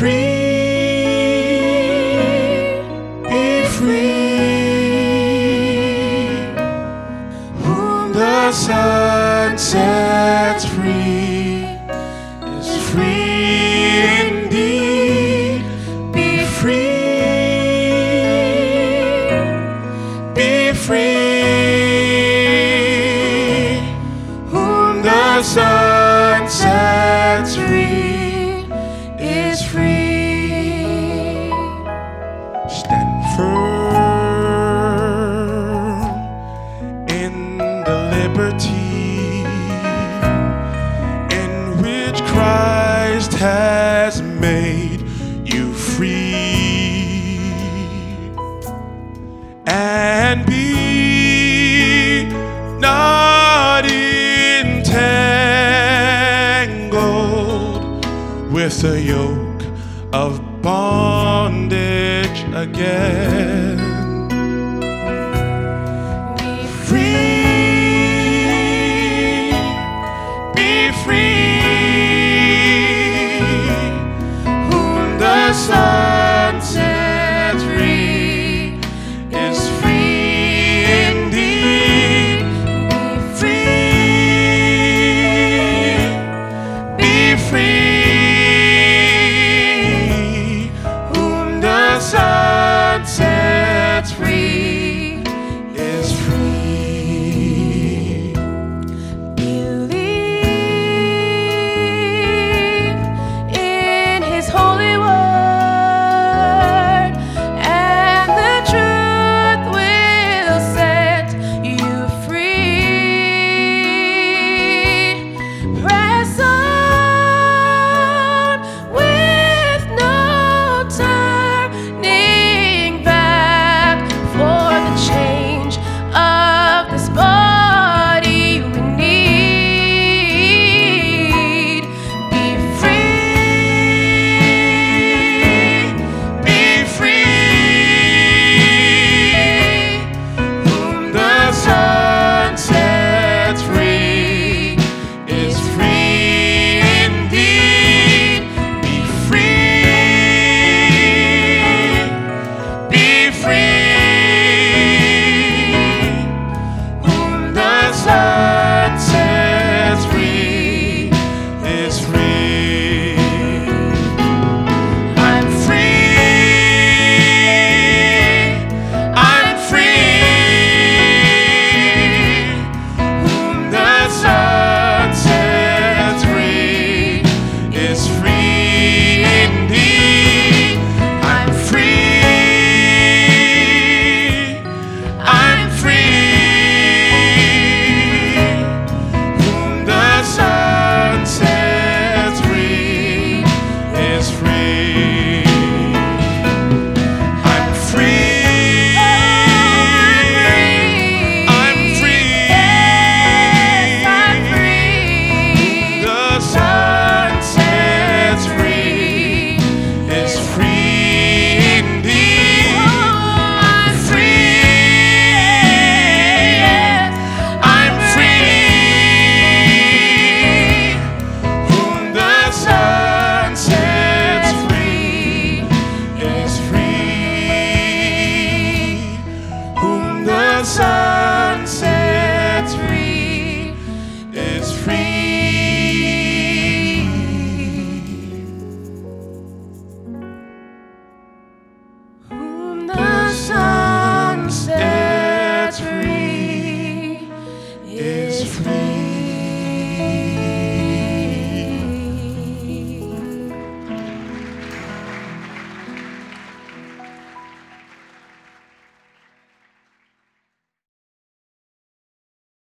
free, be free. Whom the Son sets free is free indeed. Be free, be free. Whom the Son sets free is free. Stand firm in the liberty in which Christ has made you free. And be not entangled with the yoke of bondage again.